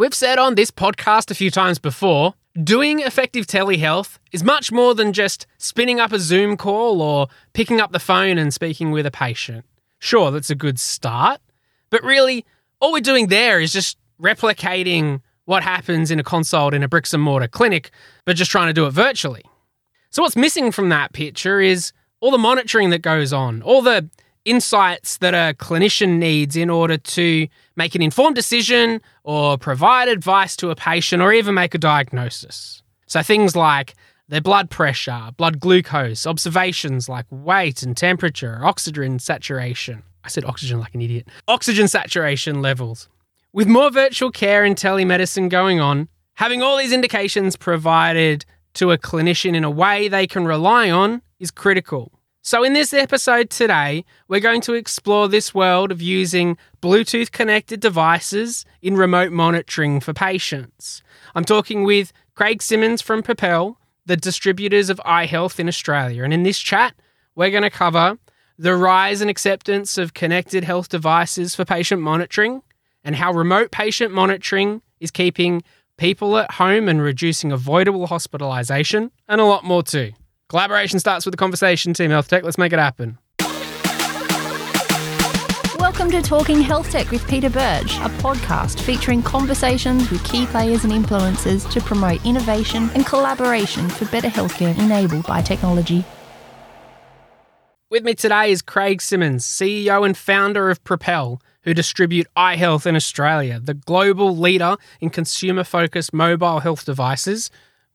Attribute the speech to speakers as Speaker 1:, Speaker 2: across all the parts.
Speaker 1: We've said on this podcast a few times before doing effective telehealth is much more than just spinning up a Zoom call or picking up the phone and speaking with a patient. Sure, that's a good start, but really, all we're doing there is just replicating what happens in a consult in a bricks and mortar clinic, but just trying to do it virtually. So, what's missing from that picture is all the monitoring that goes on, all the insights that a clinician needs in order to make an informed decision or provide advice to a patient or even make a diagnosis. So, things like their blood pressure, blood glucose, observations like weight and temperature, oxygen saturation. I said oxygen like an idiot. Oxygen saturation levels. With more virtual care and telemedicine going on, having all these indications provided to a clinician in a way they can rely on is critical. So, in this episode today, we're going to explore this world of using Bluetooth connected devices in remote monitoring for patients. I'm talking with Craig Simmonds from Propell, the distributors of iHealth in Australia. And in this chat, we're going to cover the rise and acceptance of connected health devices for patient monitoring and how remote patient monitoring is keeping people at home and reducing avoidable hospitalisation, and a lot more too. Collaboration starts with the conversation, Team Health Tech. Let's make it happen.
Speaker 2: Welcome to Talking Health Tech with Peter Birch, a podcast featuring conversations with key players and influencers to promote innovation and collaboration for better healthcare enabled by technology.
Speaker 1: With me today is Craig Simmonds, CEO and founder of Propell, who distribute iHealth in Australia, the global leader in consumer focused mobile health devices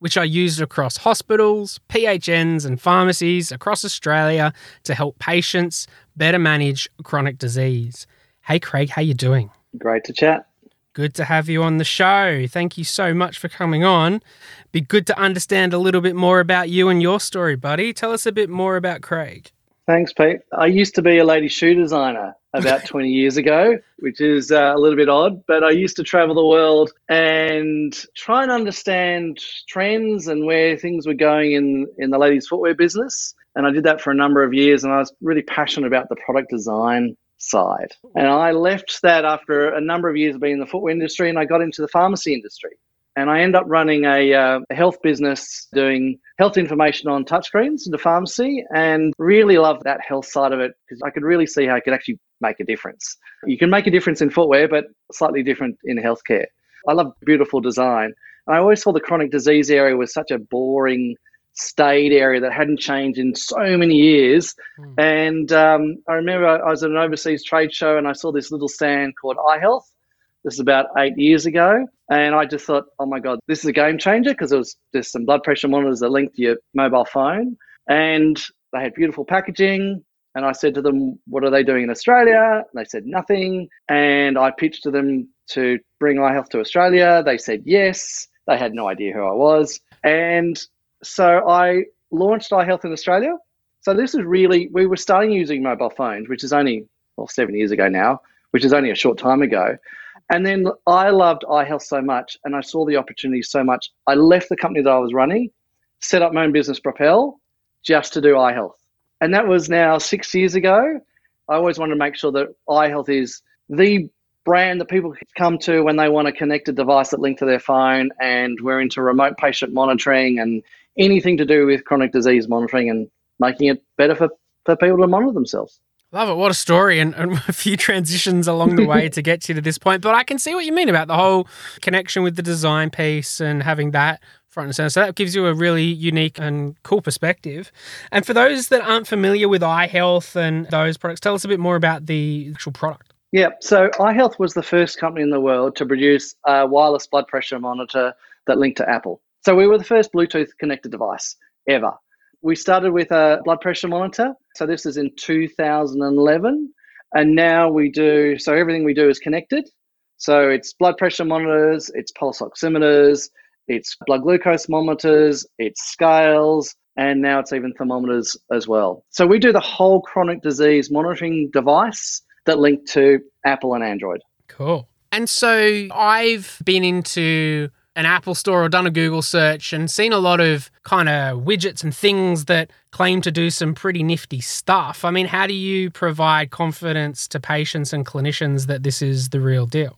Speaker 1: which are used across hospitals, PHNs, and pharmacies across Australia to help patients better manage chronic disease. Hey, Craig, how you doing?
Speaker 3: Great to chat.
Speaker 1: Good to have you on the show. Thank you so much for coming on. Be good to understand a little bit more about you and your story, buddy. Tell us a bit more about Craig.
Speaker 3: Thanks, Pete. I used to be a lady shoe designer about 20 years ago, which is uh, a little bit odd, but I used to travel the world and try and understand trends and where things were going in, in the ladies' footwear business. And I did that for a number of years, and I was really passionate about the product design side. And I left that after a number of years of being in the footwear industry, and I got into the pharmacy industry and I end up running a, uh, a, health business doing health information on touchscreens in the pharmacy and really love that health side of it because I could really see how it could actually make a difference. You can make a difference in footwear, but slightly different in healthcare. I love beautiful design. And I always saw the chronic disease area was such a boring, staid area that hadn't changed in so many years. Mm. And um, I remember I was at an overseas trade show and I saw this little stand called iHealth this is about eight years ago. And I just thought, oh my God, this is a game changer because there was just some blood pressure monitors that linked to your mobile phone. And they had beautiful packaging. And I said to them, what are they doing in Australia? And they said nothing. And I pitched to them to bring iHealth to Australia. They said yes. They had no idea who I was. And so I launched iHealth in Australia. So this is really, we were starting using mobile phones, which is only, well, seven years ago now, which is only a short time ago. And then I loved iHealth so much and I saw the opportunity so much. I left the company that I was running, set up my own business, Propell, just to do iHealth. And that was now six years ago. I always wanted to make sure that iHealth is the brand that people come to when they want a connected device that link to their phone. And we're into remote patient monitoring and anything to do with chronic disease monitoring and making it better for, for people to monitor themselves.
Speaker 1: Love it. What a story and, and, a few transitions along the way to get you to this point. But I can see what you mean about the whole connection with the design piece and having that front and center. So that gives you a really unique and cool perspective. And for those that aren't familiar with iHealth and those products, tell us a bit more about the actual product.
Speaker 3: Yeah, so iHealth was the first company in the world to produce a wireless blood pressure monitor that linked to Apple. So we were the first Bluetooth connected device ever. We started with a blood pressure monitor. So this is in 2011. And now we do, so everything we do is connected. So it's blood pressure monitors, it's pulse oximeters, it's blood glucose monitors, it's scales, and now it's even thermometers as well. So we do the whole chronic disease monitoring device that link to Apple and Android.
Speaker 1: Cool. And so I've been into an Apple store or done a Google search and seen a lot of kind of widgets and things that claim to do some pretty nifty stuff. I mean, how do you provide confidence to patients and clinicians that this is the real deal?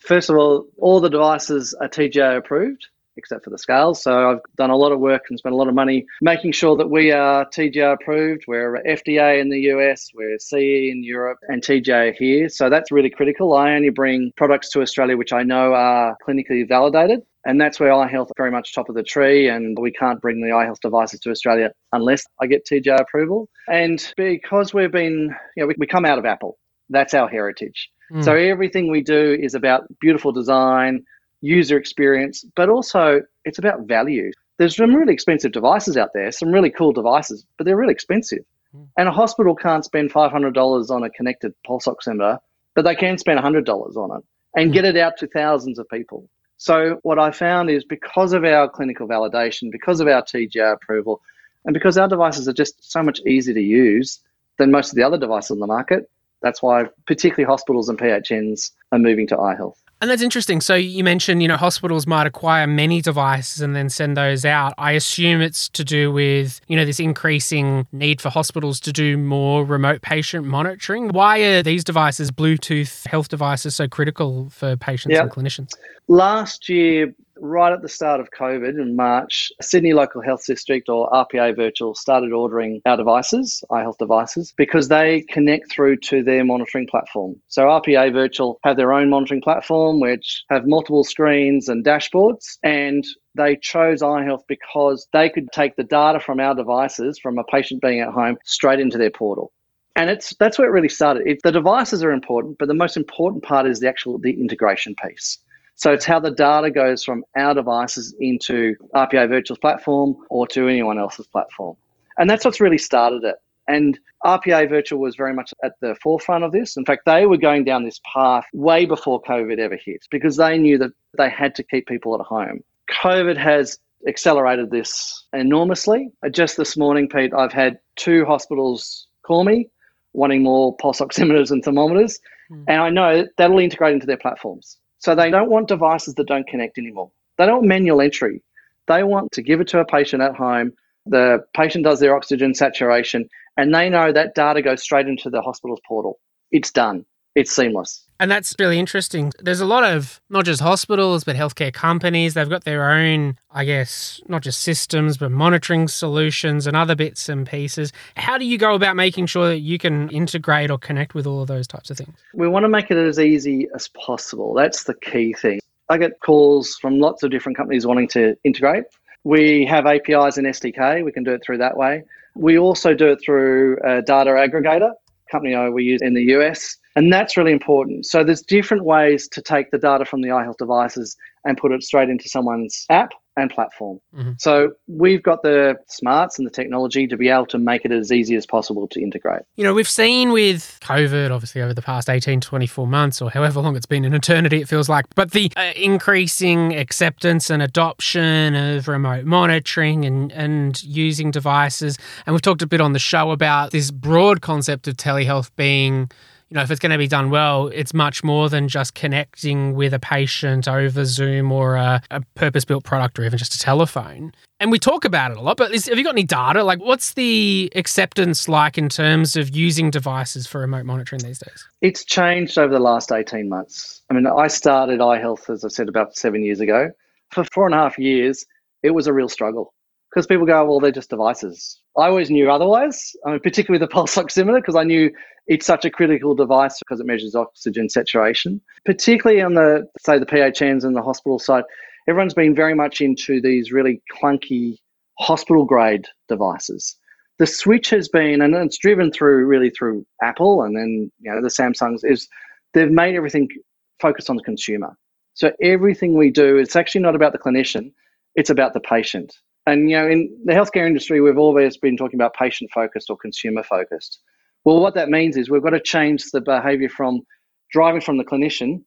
Speaker 3: First of all, all the devices are TGA approved except for the scales. So I've done a lot of work and spent a lot of money making sure that we are TGA approved. We're FDA in the US, we're CE in Europe, and TGA here. So that's really critical. I only bring products to Australia which I know are clinically validated. And that's where iHealth is very much top of the tree. And we can't bring the iHealth devices to Australia unless I get TGA approval. And because we've been, you know, we, we come out of Apple, that's our heritage. Mm. So everything we do is about beautiful design, user experience, but also it's about value. There's some really expensive devices out there, some really cool devices, but they're really expensive. Hmm. And a hospital can't spend $500 on a connected pulse oximeter, but they can spend $100 on it and hmm. get it out to thousands of people. So, what I found is because of our clinical validation, because of our TGA approval, and because our devices are just so much easier to use than most of the other devices on the market, that's why particularly hospitals and PHNs are moving to iHealth.
Speaker 1: And that's interesting. So you mentioned, you know, hospitals might acquire many devices and then send those out. I assume it's to do with, you know, this increasing need for hospitals to do more remote patient monitoring. Why are these devices, Bluetooth health devices, so critical for patients yep. and clinicians?
Speaker 3: Last year, right at the start of COVID in March, Sydney Local Health District or RPA Virtual started ordering our devices, iHealth devices, because they connect through to their monitoring platform. So RPA Virtual have their own monitoring platform which have multiple screens and dashboards and they chose iHealth because they could take the data from our devices from a patient being at home straight into their portal and it's that's where it really started. It, the devices are important, but the most important part is the actual the integration piece. So it's how the data goes from our devices into RPA Virtual's platform or to anyone else's platform. And that's what's really started it. And RPA Virtual was very much at the forefront of this. In fact, they were going down this path way before COVID ever hit because they knew that they had to keep people at home. COVID has accelerated this enormously. Just this morning, Pete, I've had two hospitals call me wanting more pulse oximeters and thermometers. Mm. And I know that'll integrate into their platforms. So they don't want devices that don't connect anymore. They don't want manual entry. They want to give it to a patient at home. The patient does their oxygen saturation, and they know that data goes straight into the hospital's portal. It's done it's seamless.
Speaker 1: And that's really interesting. There's a lot of not just hospitals, but healthcare companies. They've got their own, I guess, not just systems, but monitoring solutions and other bits and pieces. How do you go about making sure that you can integrate or connect with all of those types of things?
Speaker 3: We want to make it as easy as possible. That's the key thing. I get calls from lots of different companies wanting to integrate. We have APIs and SDK. We can do it through that way. We also do it through a data aggregator company I we use in the US and that's really important. So there's different ways to take the data from the iHealth devices and put it straight into someone's app and platform. Mm-hmm. So we've got the smarts and the technology to be able to make it as easy as possible to integrate.
Speaker 1: You know, we've seen with COVID, obviously, over the past 18, 24 months, or however long it's been an eternity, it feels like, but the uh, increasing acceptance and adoption of remote monitoring and, and using devices. And we've talked a bit on the show about this broad concept of telehealth being you know, if it's going to be done well, it's much more than just connecting with a patient over Zoom or a, a purpose built product or even just a telephone. And we talk about it a lot, but is, have you got any data? Like, what's the acceptance like in terms of using devices for remote monitoring these days?
Speaker 3: It's changed over the last 18 months. I mean, I started iHealth, as I said, about seven years ago. For four and a half years, it was a real struggle because people go, well, they're just devices. I always knew otherwise, I mean, particularly with the pulse oximeter, because I knew it's such a critical device because it measures oxygen saturation. Particularly on the, say, the PHNs and the hospital side, everyone's been very much into these really clunky hospital grade devices. The switch has been, and it's driven through really through Apple and then you know the Samsungs, is they've made everything focused on the consumer. So everything we do, it's actually not about the clinician, it's about the patient. And you know, in the healthcare industry, we've always been talking about patient focused or consumer focused. Well, what that means is we've got to change the behavior from driving from the clinician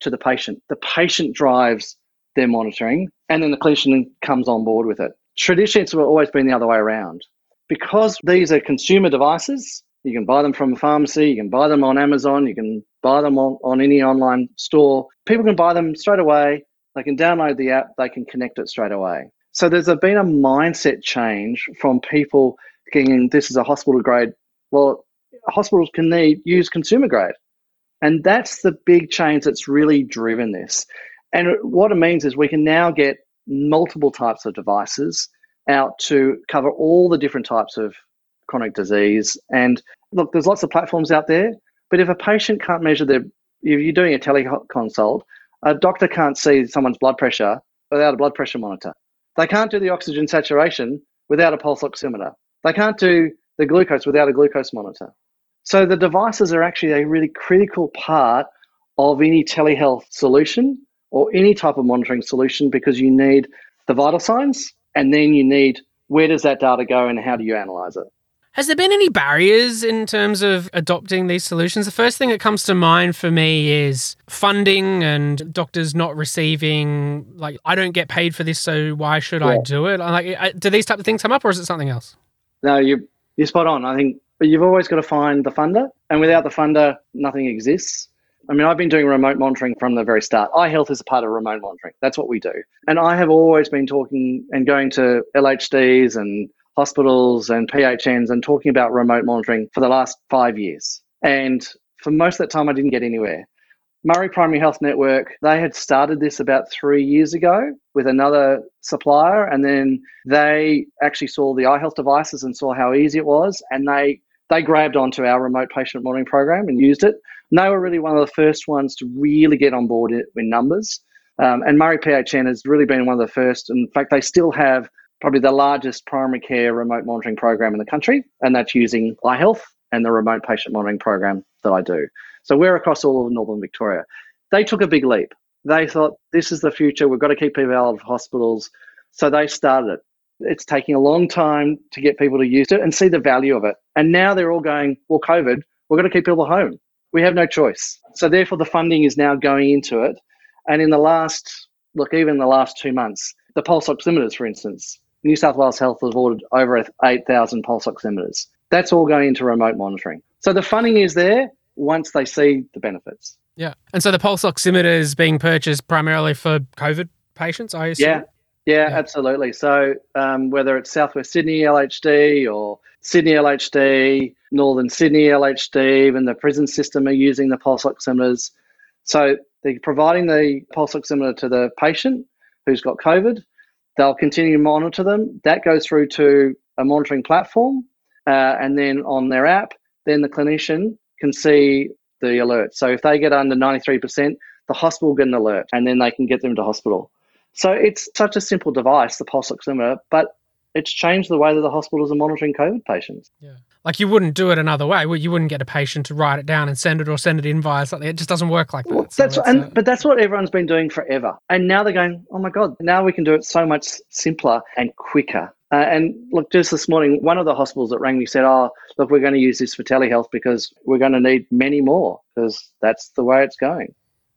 Speaker 3: to the patient. The patient drives their monitoring, and then the clinician comes on board with it. Traditionally, it's always been the other way around. Because these are consumer devices, you can buy them from a pharmacy, you can buy them on Amazon, you can buy them on, on any online store. People can buy them straight away. They can download the app, they can connect it straight away. So there's a, been a mindset change from people thinking this is a hospital grade. Well, hospitals can need use consumer grade. And that's the big change that's really driven this. And what it means is we can now get multiple types of devices out to cover all the different types of chronic disease. And look, there's lots of platforms out there, but if a patient can't measure their, if you're doing a teleconsult, a doctor can't see someone's blood pressure without a blood pressure monitor. They can't do the oxygen saturation without a pulse oximeter. They can't do the glucose without a glucose monitor. So the devices are actually a really critical part of any telehealth solution or any type of monitoring solution because you need the vital signs and then you need where does that data go and how do you analyze it.
Speaker 1: Has there been any barriers in terms of adopting these solutions? The first thing that comes to mind for me is funding and doctors not receiving, like, I don't get paid for this, so why should yeah. I do it? Like, uh, do these type of things come up or is it something else?
Speaker 3: No, you, you're spot on. I think you've always got to find the funder, and without the funder, nothing exists. I mean, I've been doing remote monitoring from the very start. iHealth is a part of remote monitoring. That's what we do. And I have always been talking and going to LHDs and hospitals and PHNs and talking about remote monitoring for the last five years. And for most of that time, I didn't get anywhere. Murray Primary Health Network, they had started this about three years ago with another supplier, and then they actually saw the iHealth devices and saw how easy it was, and they they grabbed onto our remote patient monitoring program and used it. And they were really one of the first ones to really get on board in numbers. Um, and Murray PHN has really been one of the first. In fact, they still have probably the largest primary care remote monitoring program in the country, and that's using iHealth and the remote patient monitoring program that I do. So we're across all of Northern Victoria. They took a big leap. They thought, this is the future. We've got to keep people out of hospitals. So they started it. It's taking a long time to get people to use it and see the value of it. And now they're all going, well, COVID, we're going to keep people home. We have no choice. So therefore, the funding is now going into it. And in the last, look, even the last two months, the pulse oximeters, for instance, New South Wales Health has ordered over 8,000 pulse oximeters. That's all going into remote monitoring. So the funding is there once they see the benefits.
Speaker 1: Yeah. And so the pulse oximeter is being purchased primarily for COVID patients, I assume?
Speaker 3: Yeah. Yeah, yeah. absolutely. So um, whether it's Southwest Sydney LHD or Sydney LHD, Northern Sydney LHD, even the prison system are using the pulse oximeters. So they're providing the pulse oximeter to the patient who's got COVID. They'll continue to monitor them. That goes through to a monitoring platform, uh, and then on their app, then the clinician can see the alert. So if they get under 93%, the hospital will get an alert, and then they can get them to hospital. So it's such a simple device, the pulse oximeter, but it's changed the way that the hospitals are monitoring COVID patients.
Speaker 1: Yeah. Like you wouldn't do it another way. You wouldn't get a patient to write it down and send it or send it in via something. It just doesn't work like that. Well,
Speaker 3: that's, so and, but that's what everyone's been doing forever. And now they're going, oh my God, now we can do it so much simpler and quicker. Uh, and look, just this morning, one of the hospitals that rang me said, oh, look, we're going to use this for telehealth because we're going to need many more because that's the way it's going.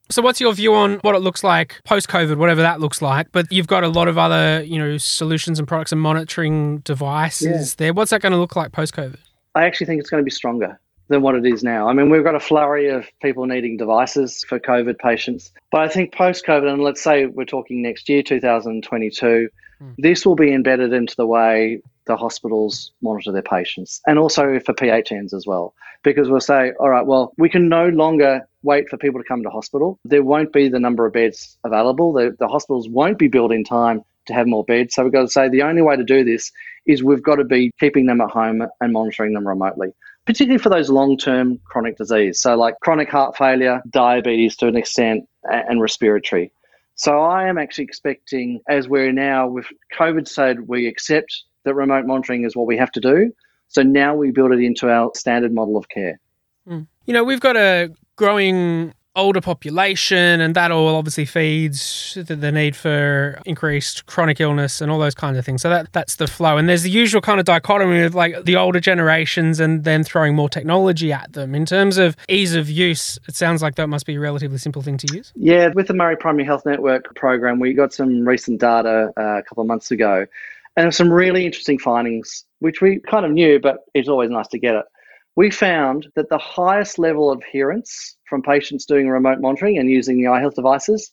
Speaker 1: So, what's your view on what it looks like post COVID, whatever that looks like? But you've got a lot of other, you know, solutions and products and monitoring devices yeah. there. What's that going to look like post COVID?
Speaker 3: I actually think it's going to be stronger than what it is now. I mean, we've got a flurry of people needing devices for COVID patients, but I think post COVID, and let's say we're talking next year, 2022, mm. this will be embedded into the way the hospitals monitor their patients and also for PHNs as well. Because we'll say, all right, well, we can no longer wait for people to come to hospital. There won't be the number of beds available. The, the hospitals won't be built in time to have more beds. So we've got to say the only way to do this is we've got to be keeping them at home and monitoring them remotely, particularly for those long term chronic disease. So, like chronic heart failure, diabetes to an extent, and respiratory. So, I am actually expecting, as we're now with COVID said, we accept that remote monitoring is what we have to do. So now we build it into our standard model of care.
Speaker 1: Mm. You know, we've got a growing older population, and that all obviously feeds the, the, need for increased chronic illness and all those kinds of things. So that that's the flow. And there's the usual kind of dichotomy of like the older generations and then throwing more technology at them. In terms of ease of use, it sounds like that must be a relatively simple thing to use.
Speaker 3: Yeah, with the Murray Primary Health Network program, we got some recent data uh, a couple of months ago. And some really interesting findings, which we kind of knew, but it's always nice to get it we found that the highest level of adherence from patients doing remote monitoring and using the iHealth devices,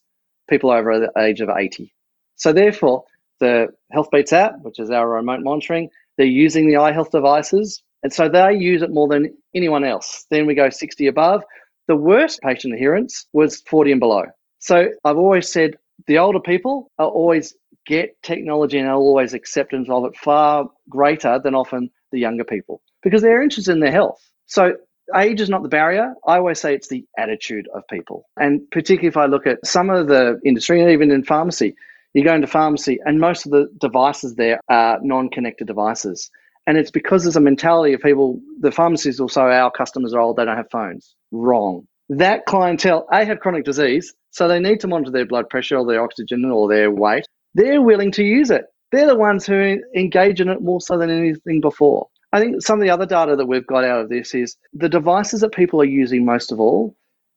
Speaker 3: people over the age of 80. So therefore, the HealthBeats app, which is our remote monitoring, they're using the iHealth devices. And so they use it more than anyone else. Then we go 60 above, The worst patient adherence was 40 and below. So I've always said the older people are always get technology and always acceptance of it far greater than often the younger people because they're interested in their health. So age is not the barrier. I always say it's the attitude of people. And particularly if I look at some of the industry and even in pharmacy, you go into pharmacy and most of the devices there are non-connected devices. And it's because there's a mentality of people, the pharmacists will say our customers are old, they don't have phones. Wrong. That clientele, A, have chronic disease, so they need to monitor their blood pressure or their oxygen or their weight. They're willing to use it. They're the ones who engage in it more so than anything before. I think some of the other data that we've got out of this is the devices that people are using most of all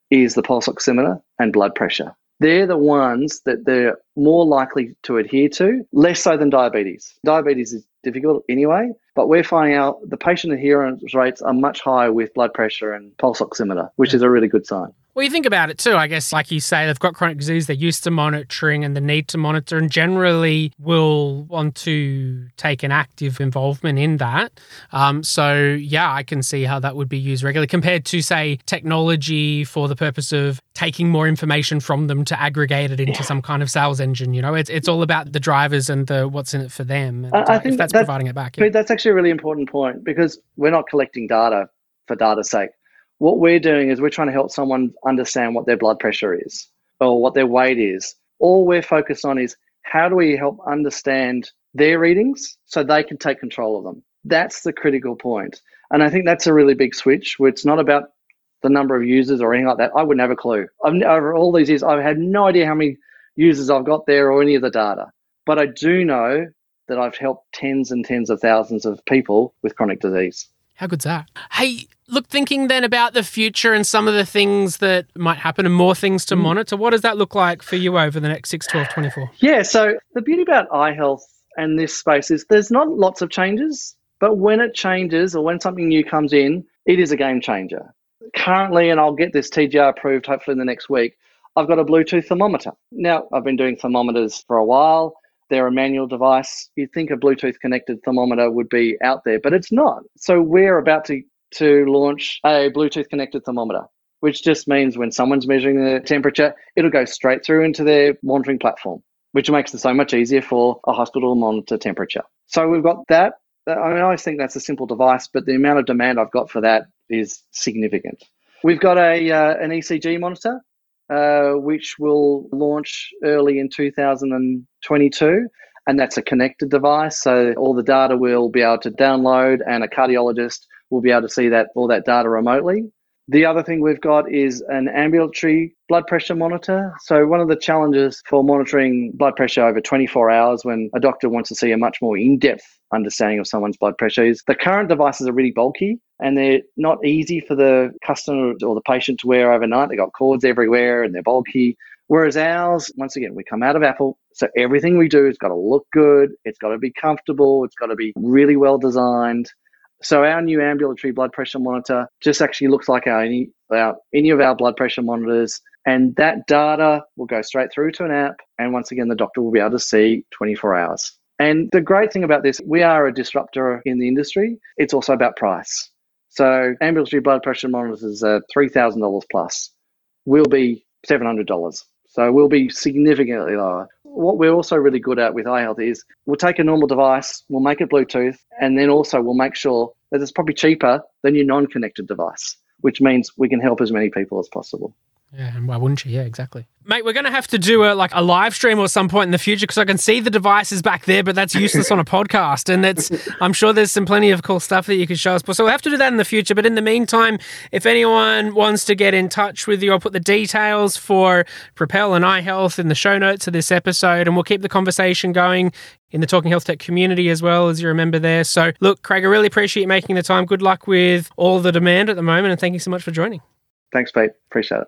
Speaker 3: is the pulse oximeter and blood pressure. They're the ones that they're more likely to adhere to, less so than diabetes. Diabetes is difficult anyway, but we're finding out the patient adherence rates are much higher with blood pressure and pulse oximeter, which is a really good sign.
Speaker 1: Well, you think about it too. I guess, like you say, they've got chronic disease, they're used to monitoring and the need to monitor, and generally will want to take an active involvement in that. Um, so, yeah, I can see how that would be used regularly compared to, say, technology for the purpose of taking more information from them to aggregate it into yeah. some kind of sales engine. You know, it's, it's all about the drivers and the what's in it for them. And,
Speaker 3: I, I think
Speaker 1: that's,
Speaker 3: that's
Speaker 1: providing it back. Yeah.
Speaker 3: That's actually a really important point because we're not collecting data for data's sake what we're doing is we're trying to help someone understand what their blood pressure is or what their weight is. All we're focused on is how do we help understand their readings so they can take control of them. That's the critical point. And I think that's a really big switch where it's not about the number of users or anything like that. I wouldn't have a clue. I've, over all these years, I've had no idea how many users I've got there or any of the data. But I do know that I've helped tens and tens of thousands of people with chronic disease.
Speaker 1: How good's that? Hey, look, thinking then about the future and some of the things that might happen and more things to mm. monitor, what does that look like for you over the next 6, 12, 24?
Speaker 3: Yeah, so the beauty about iHealth and this space is there's not lots of changes, but when it changes or when something new comes in, it is a game changer. Currently, and I'll get this TGA approved hopefully in the next week, I've got a Bluetooth thermometer. Now, I've been doing thermometers for a while. They're a manual device. You'd think a Bluetooth connected thermometer would be out there, but it's not. So we're about to, to launch a Bluetooth connected thermometer, which just means when someone's measuring the temperature, it'll go straight through into their monitoring platform, which makes it so much easier for a hospital to monitor temperature. So we've got that. I mean, I always think that's a simple device, but the amount of demand I've got for that is significant. We've got a uh, an ECG monitor uh, which will launch early in 2022. And that's a connected device. So all the data will be able to download, and a cardiologist will be able to see that all that data remotely. The other thing we've got is an ambulatory blood pressure monitor. So, one of the challenges for monitoring blood pressure over 24 hours when a doctor wants to see a much more in depth understanding of someone's blood pressure is the current devices are really bulky and they're not easy for the customer or the patient to wear overnight. They've got cords everywhere and they're bulky. Whereas ours, once again, we come out of Apple. So everything we do has got to look good. It's got to be comfortable. It's got to be really well designed. So our new ambulatory blood pressure monitor just actually looks like our any, our any of our blood pressure monitors, and that data will go straight through to an app. And once again, the doctor will be able to see 24 hours. And the great thing about this, we are a disruptor in the industry. It's also about price. So ambulatory blood pressure monitors are $3,000 plus. We'll be $700. So we'll be significantly lower. What we're also really good at with iHealth is we'll take a normal device, we'll make it Bluetooth, and then also we'll make sure that it's probably cheaper than your non-connected device, which means we can help as many people as possible.
Speaker 1: Yeah, and why wouldn't you? Yeah, exactly. Mate, we're going to have to do a like a live stream or some point in the future because I can see the devices back there, but that's useless on a podcast. And it's, I'm sure there's some plenty of cool stuff that you could show us. So we'll have to do that in the future. But in the meantime, if anyone wants to get in touch with you, I'll put the details for Propell and iHealth in the show notes of this episode, and we'll keep the conversation going in the Talking Health Tech community as well as you remember there. So look, Craig, I really appreciate making the time. Good luck with all the demand at the moment, and thank you so much for joining.
Speaker 3: Thanks, Pete. Appreciate it.